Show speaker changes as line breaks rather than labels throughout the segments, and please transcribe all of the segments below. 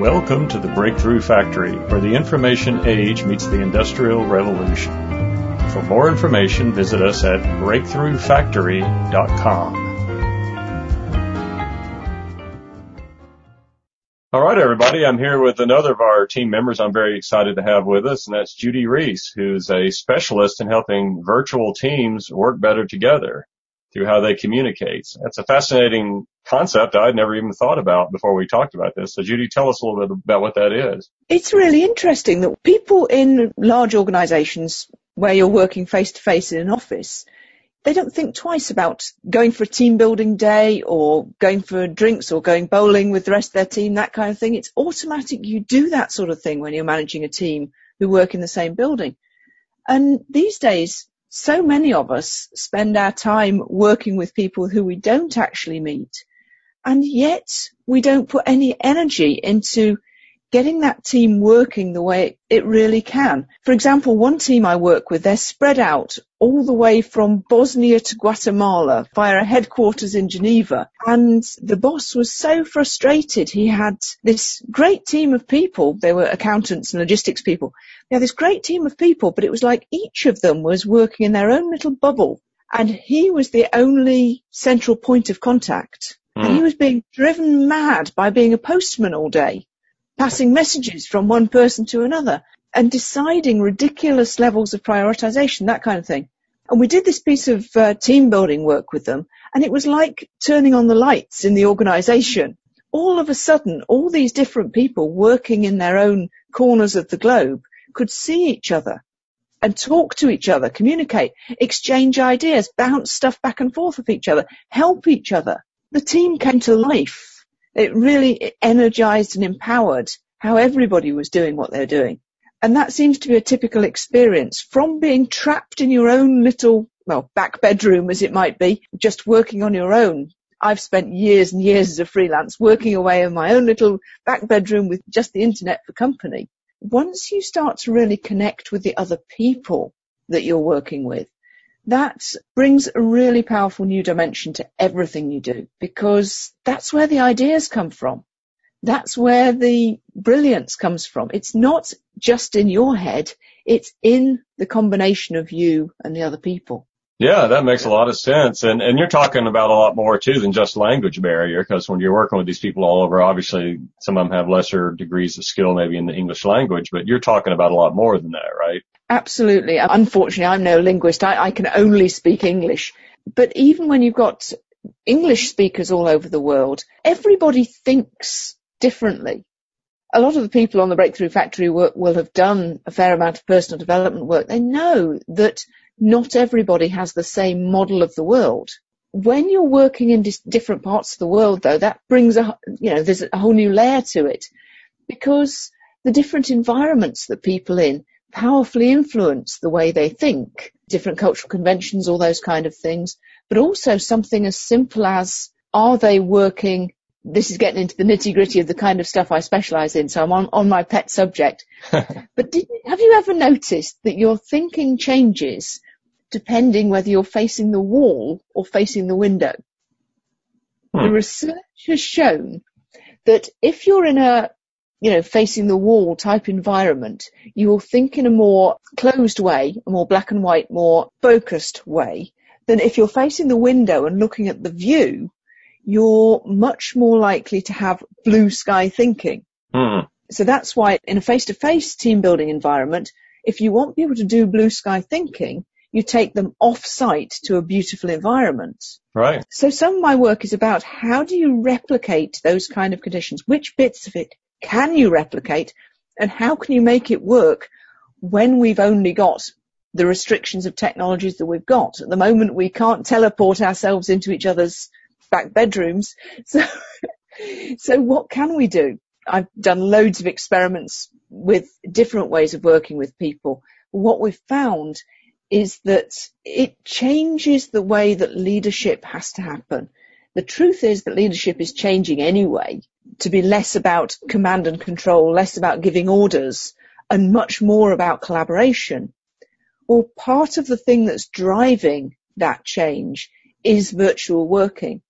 Welcome to the Breakthrough Factory, where the information age meets the industrial revolution. For more information, visit us at breakthroughfactory.com. All right, everybody. I'm here with another of our team members I'm very excited to have with us, and that's Judy Rees, who's a specialist in helping virtual teams work better together through how they communicate. That's a fascinating concept I'd never even thought about before we talked about this. So Judy, tell us a little bit about what that is.
It's really interesting that people in large organizations where you're working face to face in an office, they don't think twice about going for a team building day or going for drinks or going bowling with the rest of their team, that kind of thing. It's automatic. You do that sort of thing when you're managing a team who work in the same building. And these days, so many of us spend our time working with people who we don't actually meet. And yet we don't put any energy into getting that team working the way it really can. For example, one team I work with, they're spread out all the way from Bosnia to Guatemala via a headquarters in Geneva. And the boss was so frustrated. He had this great team of people. They were accountants and logistics people. They had this great team of people, but it was like each of them was working in their own little bubble. And he was the only central point of contact. And he hmm. was being driven mad by being a postman all day passing messages from one person to another and deciding ridiculous levels of prioritization, that kind of thing. And we did this piece of uh, team building work with them and it was like turning on the lights in the organization. All of a sudden, all these different people working in their own corners of the globe could see each other and talk to each other, communicate, exchange ideas, bounce stuff back and forth with each other, help each other. The team came to life it really energized and empowered how everybody was doing what they're doing. And that seems to be a typical experience from being trapped in your own little, well, back bedroom as it might be, just working on your own. I've spent years and years as a freelance working away in my own little back bedroom with just the internet for company. Once you start to really connect with the other people that you're working with, that brings a really powerful new dimension to everything you do because that's where the ideas come from. That's where the brilliance comes from. It's not just in your head. It's in the combination of you and the other people.
Yeah, that makes a lot of sense. And, and you're talking about a lot more too than just language barrier because when you're working with these people all over, obviously some of them have lesser degrees of skill maybe in the English language, but you're talking about a lot more than that, right?
Absolutely. Unfortunately, I'm no linguist. I, I can only speak English. But even when you've got English speakers all over the world, everybody thinks differently. A lot of the people on the Breakthrough Factory will, will have done a fair amount of personal development work. They know that not everybody has the same model of the world. When you're working in dis- different parts of the world though, that brings a, you know, there's a whole new layer to it because the different environments that people in powerfully influence the way they think, different cultural conventions, all those kind of things, but also something as simple as are they working this is getting into the nitty gritty of the kind of stuff I specialize in, so I'm on, on my pet subject. but did, have you ever noticed that your thinking changes depending whether you're facing the wall or facing the window. Hmm. The research has shown that if you're in a, you know, facing the wall type environment, you will think in a more closed way, a more black and white, more focused way than if you're facing the window and looking at the view, you're much more likely to have blue sky thinking. Hmm. So that's why in a face-to-face team building environment, if you want people to do blue sky thinking, you take them off site to a beautiful environment.
Right.
So some of my work is about how do you replicate those kind of conditions? Which bits of it can you replicate and how can you make it work when we've only got the restrictions of technologies that we've got? At the moment we can't teleport ourselves into each other's back bedrooms. So, so what can we do? I've done loads of experiments with different ways of working with people. What we've found is that it changes the way that leadership has to happen. The truth is that leadership is changing anyway to be less about command and control, less about giving orders and much more about collaboration. Or part of the thing that's driving that change is virtual working.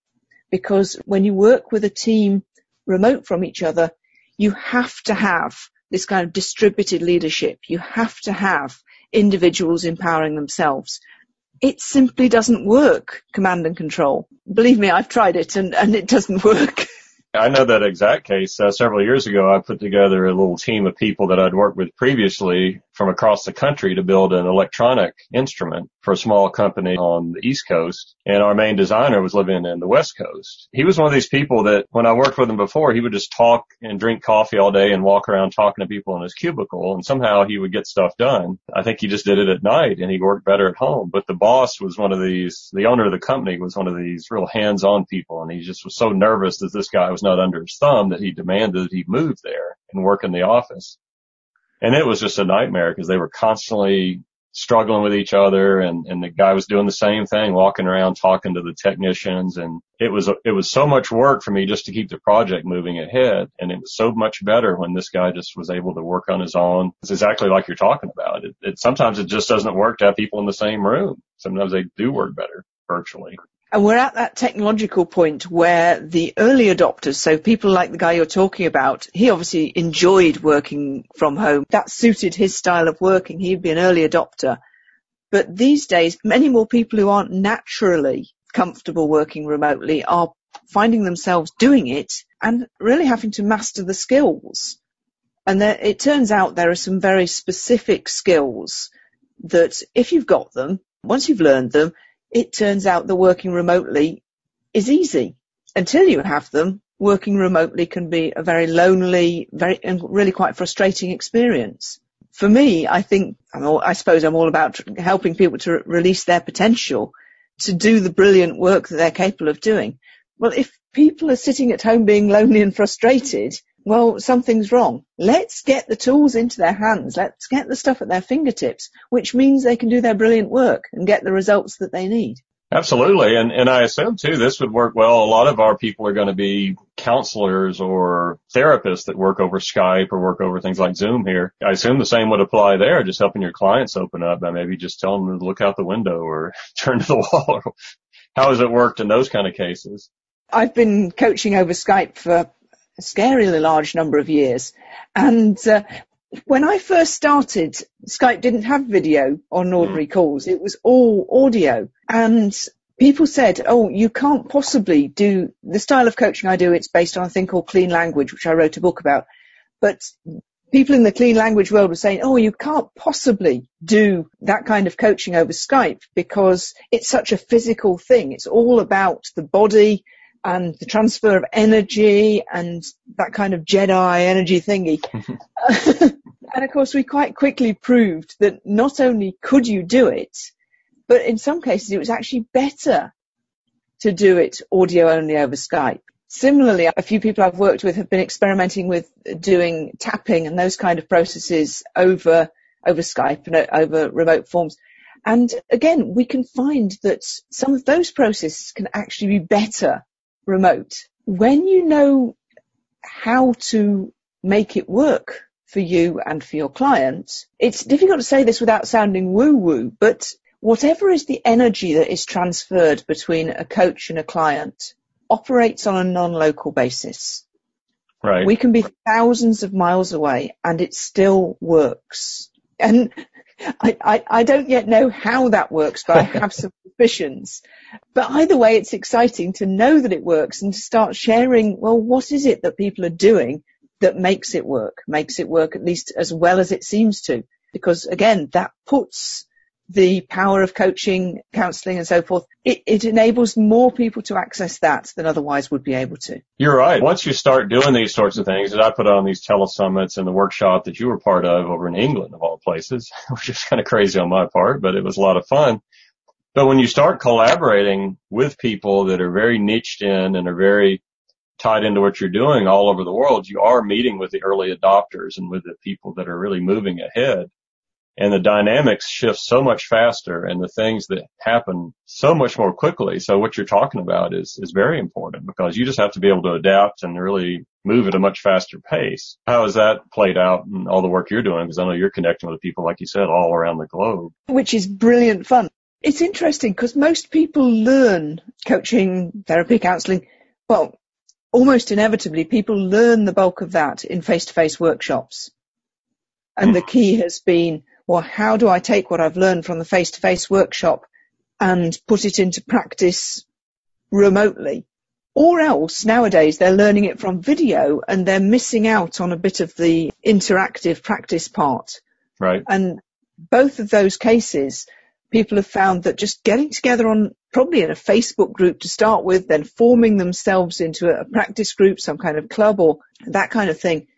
Because when you work with a team remote from each other, you have to have this kind of distributed leadership. You have to have individuals empowering themselves. It simply doesn't work, command and control. Believe me, I've tried it and, and it doesn't work.
I know that exact case. Uh, several years ago, I put together a little team of people that I'd worked with previously from across the country to build an electronic instrument for a small company on the East Coast. And our main designer was living in the West Coast. He was one of these people that when I worked with him before, he would just talk and drink coffee all day and walk around talking to people in his cubicle and somehow he would get stuff done. I think he just did it at night and he worked better at home. But the boss was one of these, the owner of the company was one of these real hands-on people and he just was so nervous that this guy was not under his thumb that he demanded that he move there and work in the office and it was just a nightmare because they were constantly struggling with each other and, and the guy was doing the same thing, walking around talking to the technicians. And it was, it was so much work for me just to keep the project moving ahead. And it was so much better when this guy just was able to work on his own. It's exactly like you're talking about. It, it sometimes it just doesn't work to have people in the same room. Sometimes they do work better virtually.
And we're at that technological point where the early adopters, so people like the guy you're talking about, he obviously enjoyed working from home. That suited his style of working. He'd be an early adopter. But these days, many more people who aren't naturally comfortable working remotely are finding themselves doing it and really having to master the skills. And there, it turns out there are some very specific skills that if you've got them, once you've learned them, it turns out that working remotely is easy. Until you have them, working remotely can be a very lonely, very, and really quite frustrating experience. For me, I think, all, I suppose I'm all about helping people to release their potential to do the brilliant work that they're capable of doing. Well, if people are sitting at home being lonely and frustrated, well, something's wrong. Let's get the tools into their hands. Let's get the stuff at their fingertips, which means they can do their brilliant work and get the results that they need.
Absolutely. And, and I assume too, this would work well. A lot of our people are going to be counselors or therapists that work over Skype or work over things like Zoom here. I assume the same would apply there, just helping your clients open up by maybe just telling them to look out the window or turn to the wall. How has it worked in those kind of cases?
I've been coaching over Skype for a scarily large number of years. And uh, when I first started, Skype didn't have video on ordinary mm. calls. It was all audio. And people said, oh, you can't possibly do the style of coaching I do. It's based on a thing called clean language, which I wrote a book about. But people in the clean language world were saying, oh, you can't possibly do that kind of coaching over Skype because it's such a physical thing. It's all about the body and the transfer of energy and that kind of Jedi energy thingy. Mm-hmm. and of course we quite quickly proved that not only could you do it, but in some cases it was actually better to do it audio only over Skype. Similarly, a few people I've worked with have been experimenting with doing tapping and those kind of processes over, over Skype and over remote forms. And again, we can find that some of those processes can actually be better remote. When you know how to make it work for you and for your clients, it's difficult to say this without sounding woo woo, but whatever is the energy that is transferred between a coach and a client operates on a non-local basis.
Right.
We can be thousands of miles away and it still works. And I, I, I don't yet know how that works, but I have some suspicions. But either way, it's exciting to know that it works and to start sharing, well, what is it that people are doing that makes it work, makes it work at least as well as it seems to? Because again, that puts the power of coaching, counseling and so forth, it, it, enables more people to access that than otherwise would be able to.
You're right. Once you start doing these sorts of things, as I put on these telesummits and the workshop that you were part of over in England of all places, which is kind of crazy on my part, but it was a lot of fun. But when you start collaborating with people that are very niched in and are very tied into what you're doing all over the world, you are meeting with the early adopters and with the people that are really moving ahead. And the dynamics shift so much faster and the things that happen so much more quickly. So what you're talking about is, is very important because you just have to be able to adapt and really move at a much faster pace. How has that played out in all the work you're doing? Because I know you're connecting with people, like you said, all around the globe.
Which is brilliant fun. It's interesting because most people learn coaching, therapy, counseling, well, almost inevitably people learn the bulk of that in face-to-face workshops. And the hmm. key has been, well, how do I take what I've learned from the face-to-face workshop and put it into practice remotely? Or else nowadays they're learning it from video and they're missing out on a bit of the interactive practice part.
Right.
And both of those cases, people have found that just getting together on probably in a Facebook group to start with, then forming themselves into a practice group, some kind of club or that kind of thing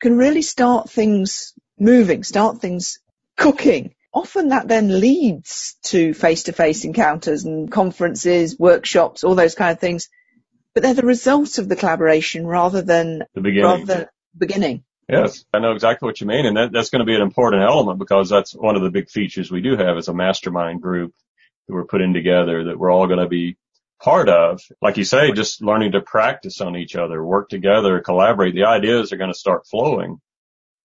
can really start things moving, start things cooking. Often that then leads to face-to-face encounters and conferences, workshops, all those kind of things. But they're the result of the collaboration rather than
the beginning.
Rather than beginning.
Yes, I know exactly what you mean, and that, that's going to be an important element because that's one of the big features we do have as a mastermind group that we're putting together that we're all going to be part of. Like you say, just learning to practice on each other, work together, collaborate. The ideas are going to start flowing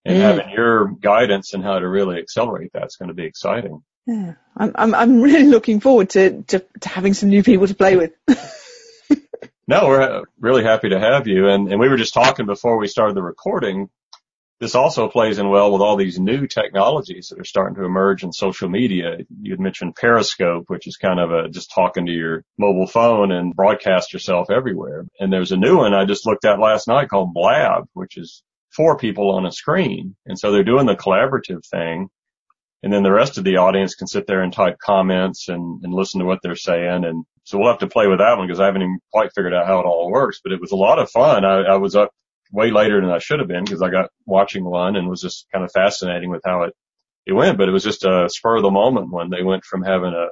and mm. having your guidance and how to really accelerate that's going to be exciting.
Yeah, I'm I'm I'm really looking forward to to, to having some new people to play with.
no, we're really happy to have you, and and we were just talking before we started the recording. This also plays in well with all these new technologies that are starting to emerge in social media. You had mentioned Periscope, which is kind of a just talking to your mobile phone and broadcast yourself everywhere. And there's a new one I just looked at last night called Blab, which is four people on a screen. And so they're doing the collaborative thing. And then the rest of the audience can sit there and type comments and, and listen to what they're saying. And so we'll have to play with that one because I haven't even quite figured out how it all works, but it was a lot of fun. I, I was up way later than I should have been because I got watching one and was just kind of fascinating with how it, it went, but it was just a spur of the moment when they went from having a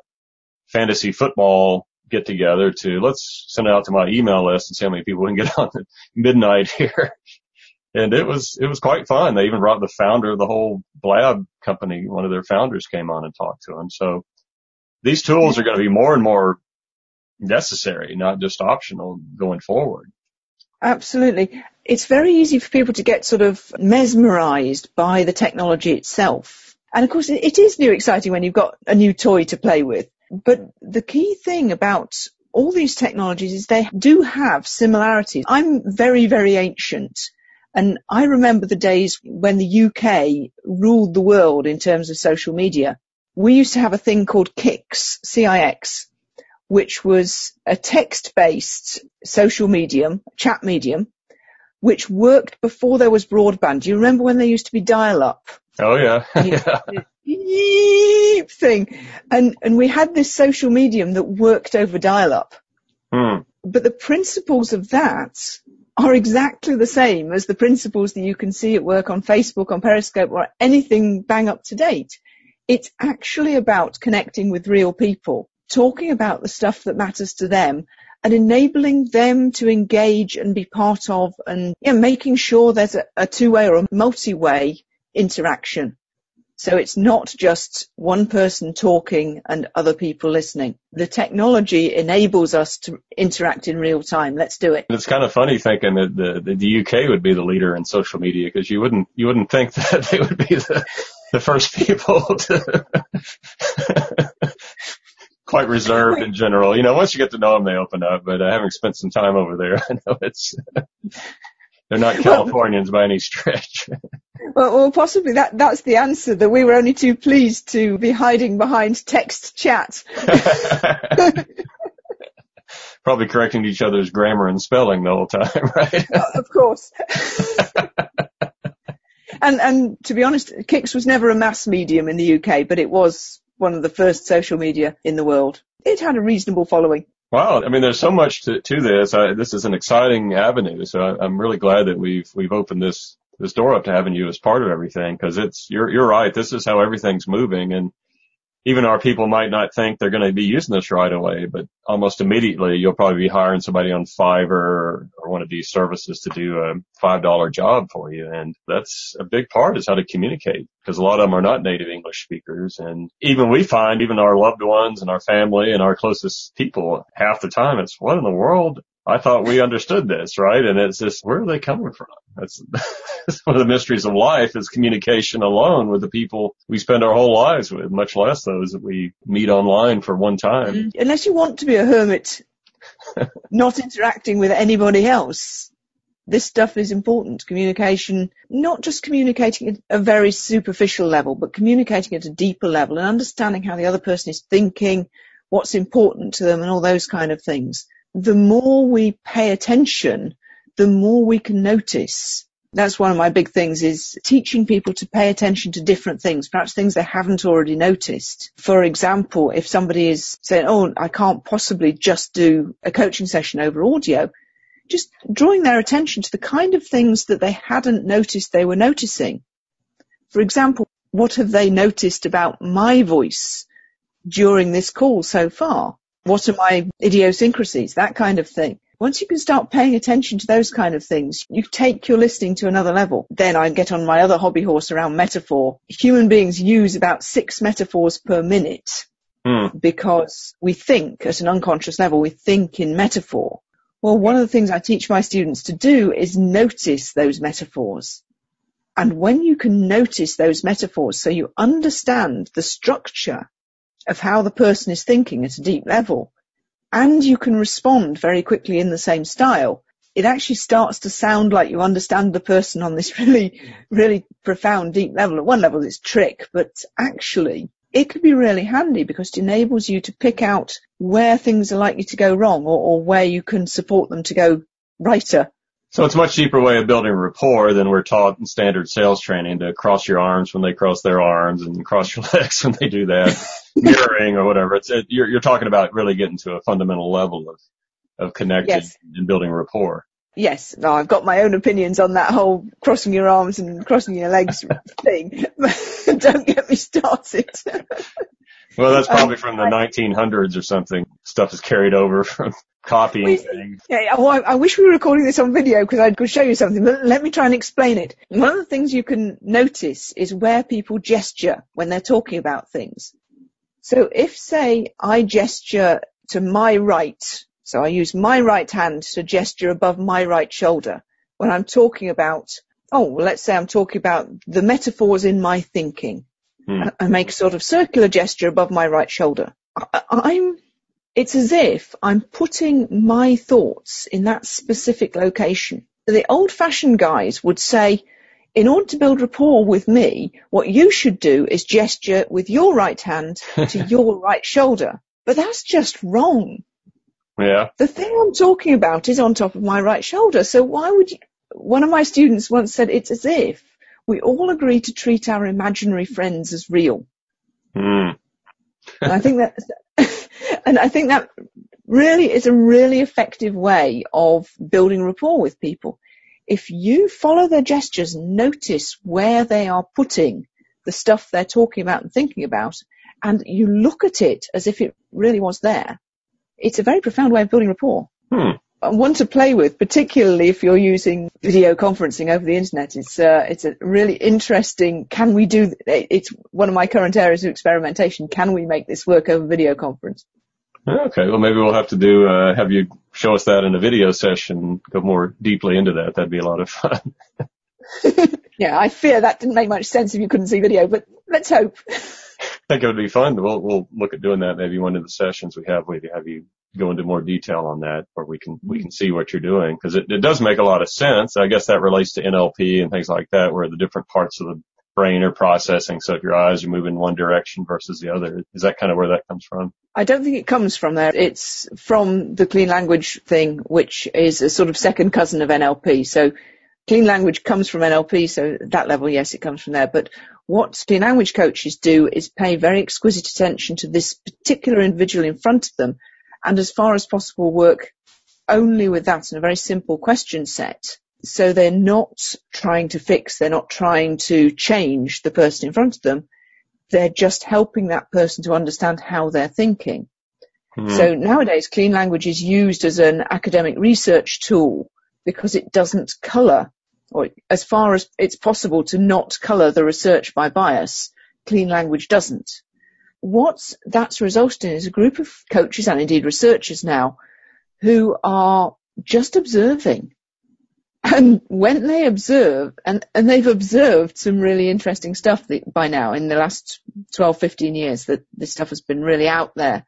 fantasy football get together to let's send it out to my email list and see how many people can get on at midnight here and it was it was quite fun. They even brought the founder of the whole Blab company. One of their founders came on and talked to him. So these tools are going to be more and more necessary, not just optional going forward.
Absolutely. It's very easy for people to get sort of mesmerized by the technology itself. And of course it is new exciting when you've got a new toy to play with. But the key thing about all these technologies is they do have similarities. I'm very, very ancient and I remember the days when the UK ruled the world in terms of social media. We used to have a thing called CIX, C-I-X, which was a text-based social medium, chat medium, which worked before there was broadband. Do you remember when there used to be dial-up?
Oh yeah.
yeah. thing. And, and we had this social medium that worked over dial-up.
Hmm.
But the principles of that are exactly the same as the principles that you can see at work on Facebook, on Periscope, or anything bang up to date. It's actually about connecting with real people, talking about the stuff that matters to them and enabling them to engage and be part of and yeah, making sure there's a, a two-way or a multi-way interaction. So it's not just one person talking and other people listening. The technology enables us to interact in real time. Let's do it.
It's kind of funny thinking that the, the UK would be the leader in social media because you wouldn't, you wouldn't think that they would be the, the first people to quite reserved in general. You know, once you get to know them, they open up, but uh, having spent some time over there, I know it's, they're not Californians by any stretch.
Well, well, possibly that, that's the answer, that we were only too pleased to be hiding behind text chat.
Probably correcting each other's grammar and spelling the whole time, right?
Of course. and, and to be honest, CIX was never a mass medium in the UK, but it was one of the first social media in the world. It had a reasonable following.
Wow, I mean, there's so much to, to this. I, this is an exciting avenue, so I, I'm really glad that we've we've opened this this door up to having you as part of everything because it's you're you're right. This is how everything's moving, and even our people might not think they're going to be using this right away, but almost immediately you'll probably be hiring somebody on Fiverr or, one of these services to do a five dollar job for you, and that's a big part is how to communicate because a lot of them are not native English speakers, and even we find even our loved ones and our family and our closest people half the time it's what in the world I thought we understood this, right? And it's just, where are they coming from? That's, that's one of the mysteries of life is communication alone with the people we spend our whole lives with, much less those that we meet online for one time.
Mm-hmm. Unless you want to be a hermit not interacting with anybody else. This stuff is important. Communication, not just communicating at a very superficial level, but communicating at a deeper level and understanding how the other person is thinking, what's important to them and all those kind of things. The more we pay attention, the more we can notice that's one of my big things is teaching people to pay attention to different things, perhaps things they haven't already noticed. For example, if somebody is saying, oh, I can't possibly just do a coaching session over audio, just drawing their attention to the kind of things that they hadn't noticed they were noticing. For example, what have they noticed about my voice during this call so far? What are my idiosyncrasies? That kind of thing. Once you can start paying attention to those kind of things, you take your listening to another level. Then I get on my other hobby horse around metaphor. Human beings use about six metaphors per minute mm. because we think at an unconscious level, we think in metaphor. Well, one of the things I teach my students to do is notice those metaphors. And when you can notice those metaphors, so you understand the structure of how the person is thinking at a deep level, and you can respond very quickly in the same style, it actually starts to sound like you understand the person on this really, really profound, deep level. At one level, it's trick, but actually, it could be really handy because it enables you to pick out where things are likely to go wrong or, or where you can support them to go righter
so it's a much cheaper way of building rapport than we're taught in standard sales training to cross your arms when they cross their arms and cross your legs when they do that, mirroring or whatever. It's it, you're, you're talking about really getting to a fundamental level of of connected yes. and building rapport.
Yes, no, I've got my own opinions on that whole crossing your arms and crossing your legs thing. Don't get me started.
Well, that's probably um, from the 1900s or something. Stuff is carried over from copying we, things.
Yeah, well, I, I, wish we were recording this on video because I could show you something, but let me try and explain it. One of the things you can notice is where people gesture when they're talking about things. So if, say, I gesture to my right, so I use my right hand to gesture above my right shoulder when I'm talking about, oh, well, let's say I'm talking about the metaphors in my thinking. Hmm. I, I make a sort of circular gesture above my right shoulder. I, I'm it's as if I'm putting my thoughts in that specific location. The old fashioned guys would say, in order to build rapport with me, what you should do is gesture with your right hand to your right shoulder. But that's just wrong.
Yeah.
The thing I'm talking about is on top of my right shoulder. So why would you, one of my students once said it's as if we all agree to treat our imaginary friends as real.
Mm.
I think that and I think that really is a really effective way of building rapport with people. If you follow their gestures, notice where they are putting the stuff they're talking about and thinking about, and you look at it as if it really was there, it's a very profound way of building rapport.
Hmm.
One to play with, particularly if you're using video conferencing over the internet. It's uh, it's a really interesting. Can we do? It's one of my current areas of experimentation. Can we make this work over video conference?
Okay, well maybe we'll have to do uh, have you show us that in a video session, go more deeply into that. That'd be a lot of fun.
yeah, I fear that didn't make much sense if you couldn't see video, but let's hope.
I think it would be fun. We'll we'll look at doing that maybe one of the sessions we have. We have you go into more detail on that, or we can we mm-hmm. can see what you're doing because it, it does make a lot of sense. I guess that relates to NLP and things like that, where the different parts of the brain are processing. So if your eyes are moving one direction versus the other, is that kind of where that comes from?
I don't think it comes from there. It's from the clean language thing, which is a sort of second cousin of NLP. So clean language comes from NLP. So that level, yes, it comes from there. But what clean language coaches do is pay very exquisite attention to this particular individual in front of them. And as far as possible work only with that in a very simple question set so they're not trying to fix, they're not trying to change the person in front of them. They're just helping that person to understand how they're thinking. Mm. So nowadays, clean language is used as an academic research tool because it doesn't colour, or as far as it's possible to not colour the research by bias, clean language doesn't. What that's resulted in is a group of coaches and indeed researchers now who are just observing and when they observe, and, and they've observed some really interesting stuff by now in the last 12, 15 years that this stuff has been really out there.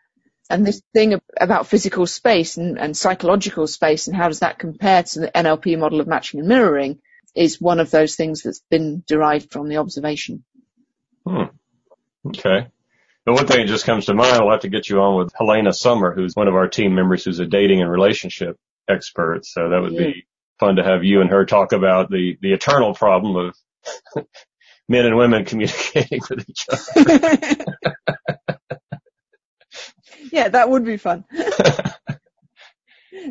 And this thing about physical space and, and psychological space and how does that compare to the NLP model of matching and mirroring is one of those things that's been derived from the observation.
Hmm. Okay. The one thing that just comes to mind, we'll have to get you on with Helena Summer, who's one of our team members who's a dating and relationship expert. So that would yeah. be fun to have you and her talk about the, the eternal problem of men and women communicating with each other.
yeah, that would be fun.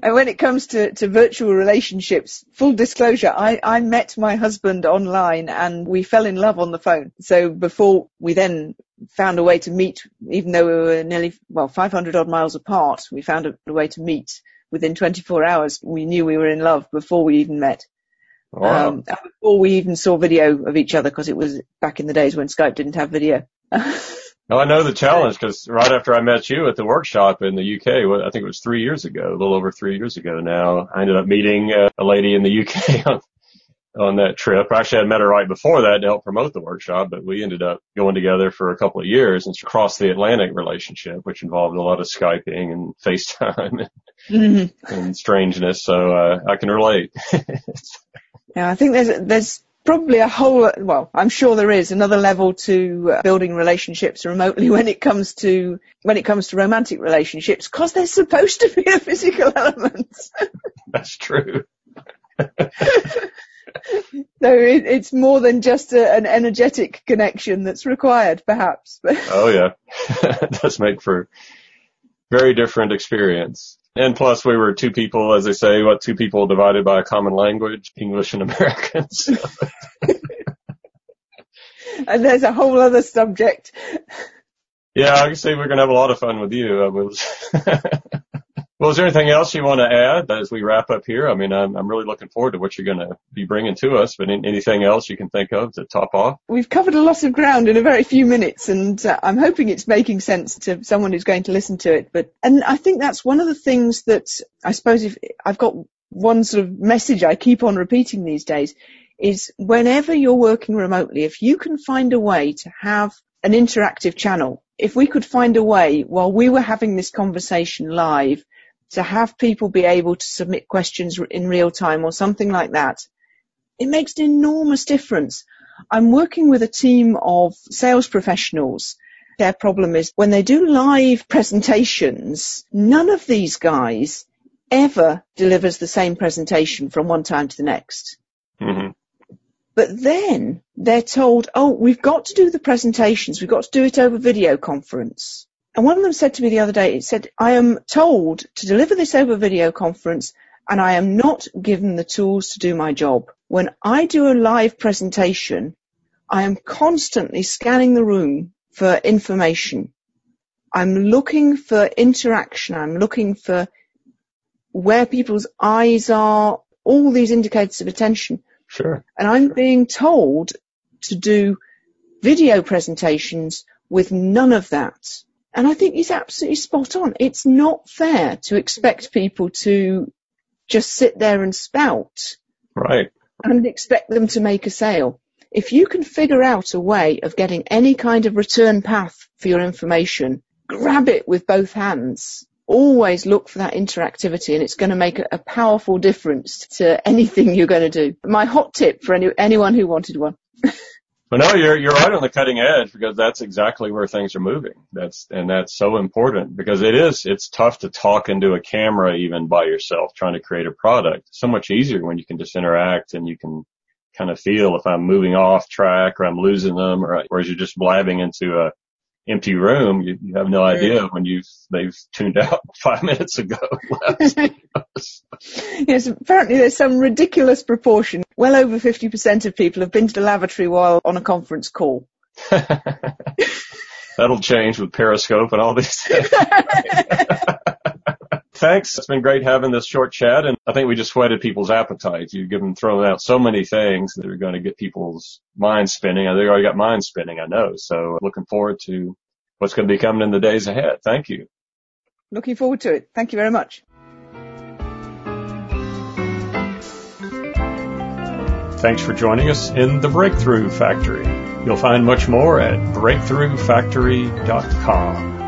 and when it comes to, to virtual relationships, full disclosure, I, I met my husband online and we fell in love on the phone. So before we then found a way to meet, even though we were nearly, well, 500 odd miles apart, we found a, a way to meet within 24 hours. We knew we were in love before we even met. Wow. Um, before we even saw video of each other because it was back in the days when Skype didn't have video.
No, I know the challenge because right after I met you at the workshop in the UK, I think it was three years ago, a little over three years ago now, I ended up meeting uh, a lady in the UK on, that trip. Actually, I met her right before that to help promote the workshop, but we ended up going together for a couple of years and across the Atlantic relationship, which involved a lot of Skyping and FaceTime and, mm-hmm. and strangeness. So, uh, I can relate.
yeah, I think there's, there's probably a whole, well, I'm sure there is another level to uh, building relationships remotely when it comes to, when it comes to romantic relationships, cause there's supposed to be a physical element.
That's true. so
it, it's more than just a, an energetic connection that's required, perhaps.
oh yeah, it does make for very different experience. And plus we were two people, as they say, what, two people divided by a common language, English and Americans.
and there's a whole other subject.
Yeah, I can see we're going to have a lot of fun with you. Uh, Well, is there anything else you want to add as we wrap up here? I mean, I'm, I'm really looking forward to what you're going to be bringing to us, but anything else you can think of to top off?
We've covered a lot of ground in a very few minutes and uh, I'm hoping it's making sense to someone who's going to listen to it. But, and I think that's one of the things that I suppose if I've got one sort of message I keep on repeating these days is whenever you're working remotely, if you can find a way to have an interactive channel, if we could find a way while we were having this conversation live to have people be able to submit questions in real time or something like that, it makes an enormous difference. I'm working with a team of sales professionals. Their problem is when they do live presentations, none of these guys ever delivers the same presentation from one time to the next. Mm-hmm. But then they're told, oh, we've got to do the presentations. We've got to do it over video conference. And one of them said to me the other day, it said, I am told to deliver this over video conference and I am not given the tools to do my job. When I do a live presentation, I am constantly scanning the room for information. I'm looking for interaction. I'm looking for where people's eyes are, all these indicators of attention.
Sure.
And I'm being told to do video presentations with none of that. And I think he's absolutely spot on. It's not fair to expect people to just sit there and spout.
Right.
And expect them to make a sale. If you can figure out a way of getting any kind of return path for your information, grab it with both hands. Always look for that interactivity and it's going to make a, a powerful difference to anything you're going to do. My hot tip for any, anyone who wanted one.
But no, you're you're right on the cutting edge because that's exactly where things are moving. That's and that's so important because it is it's tough to talk into a camera even by yourself trying to create a product. so much easier when you can just interact and you can kind of feel if I'm moving off track or I'm losing them or whereas you're just blabbing into a empty room, you, you have no idea when you've they've tuned out five minutes ago.
yes, apparently there's some ridiculous proportion. Well over 50% of people have been to the lavatory while on a conference call.
That'll change with Periscope and all these things. Thanks. It's been great having this short chat and I think we just whetted people's appetites. You've given thrown out so many things that are going to get people's minds spinning. They already got minds spinning, I know. So looking forward to what's going to be coming in the days ahead. Thank you.
Looking forward to it. Thank you very much.
Thanks for joining us in the Breakthrough Factory. You'll find much more at breakthroughfactory.com.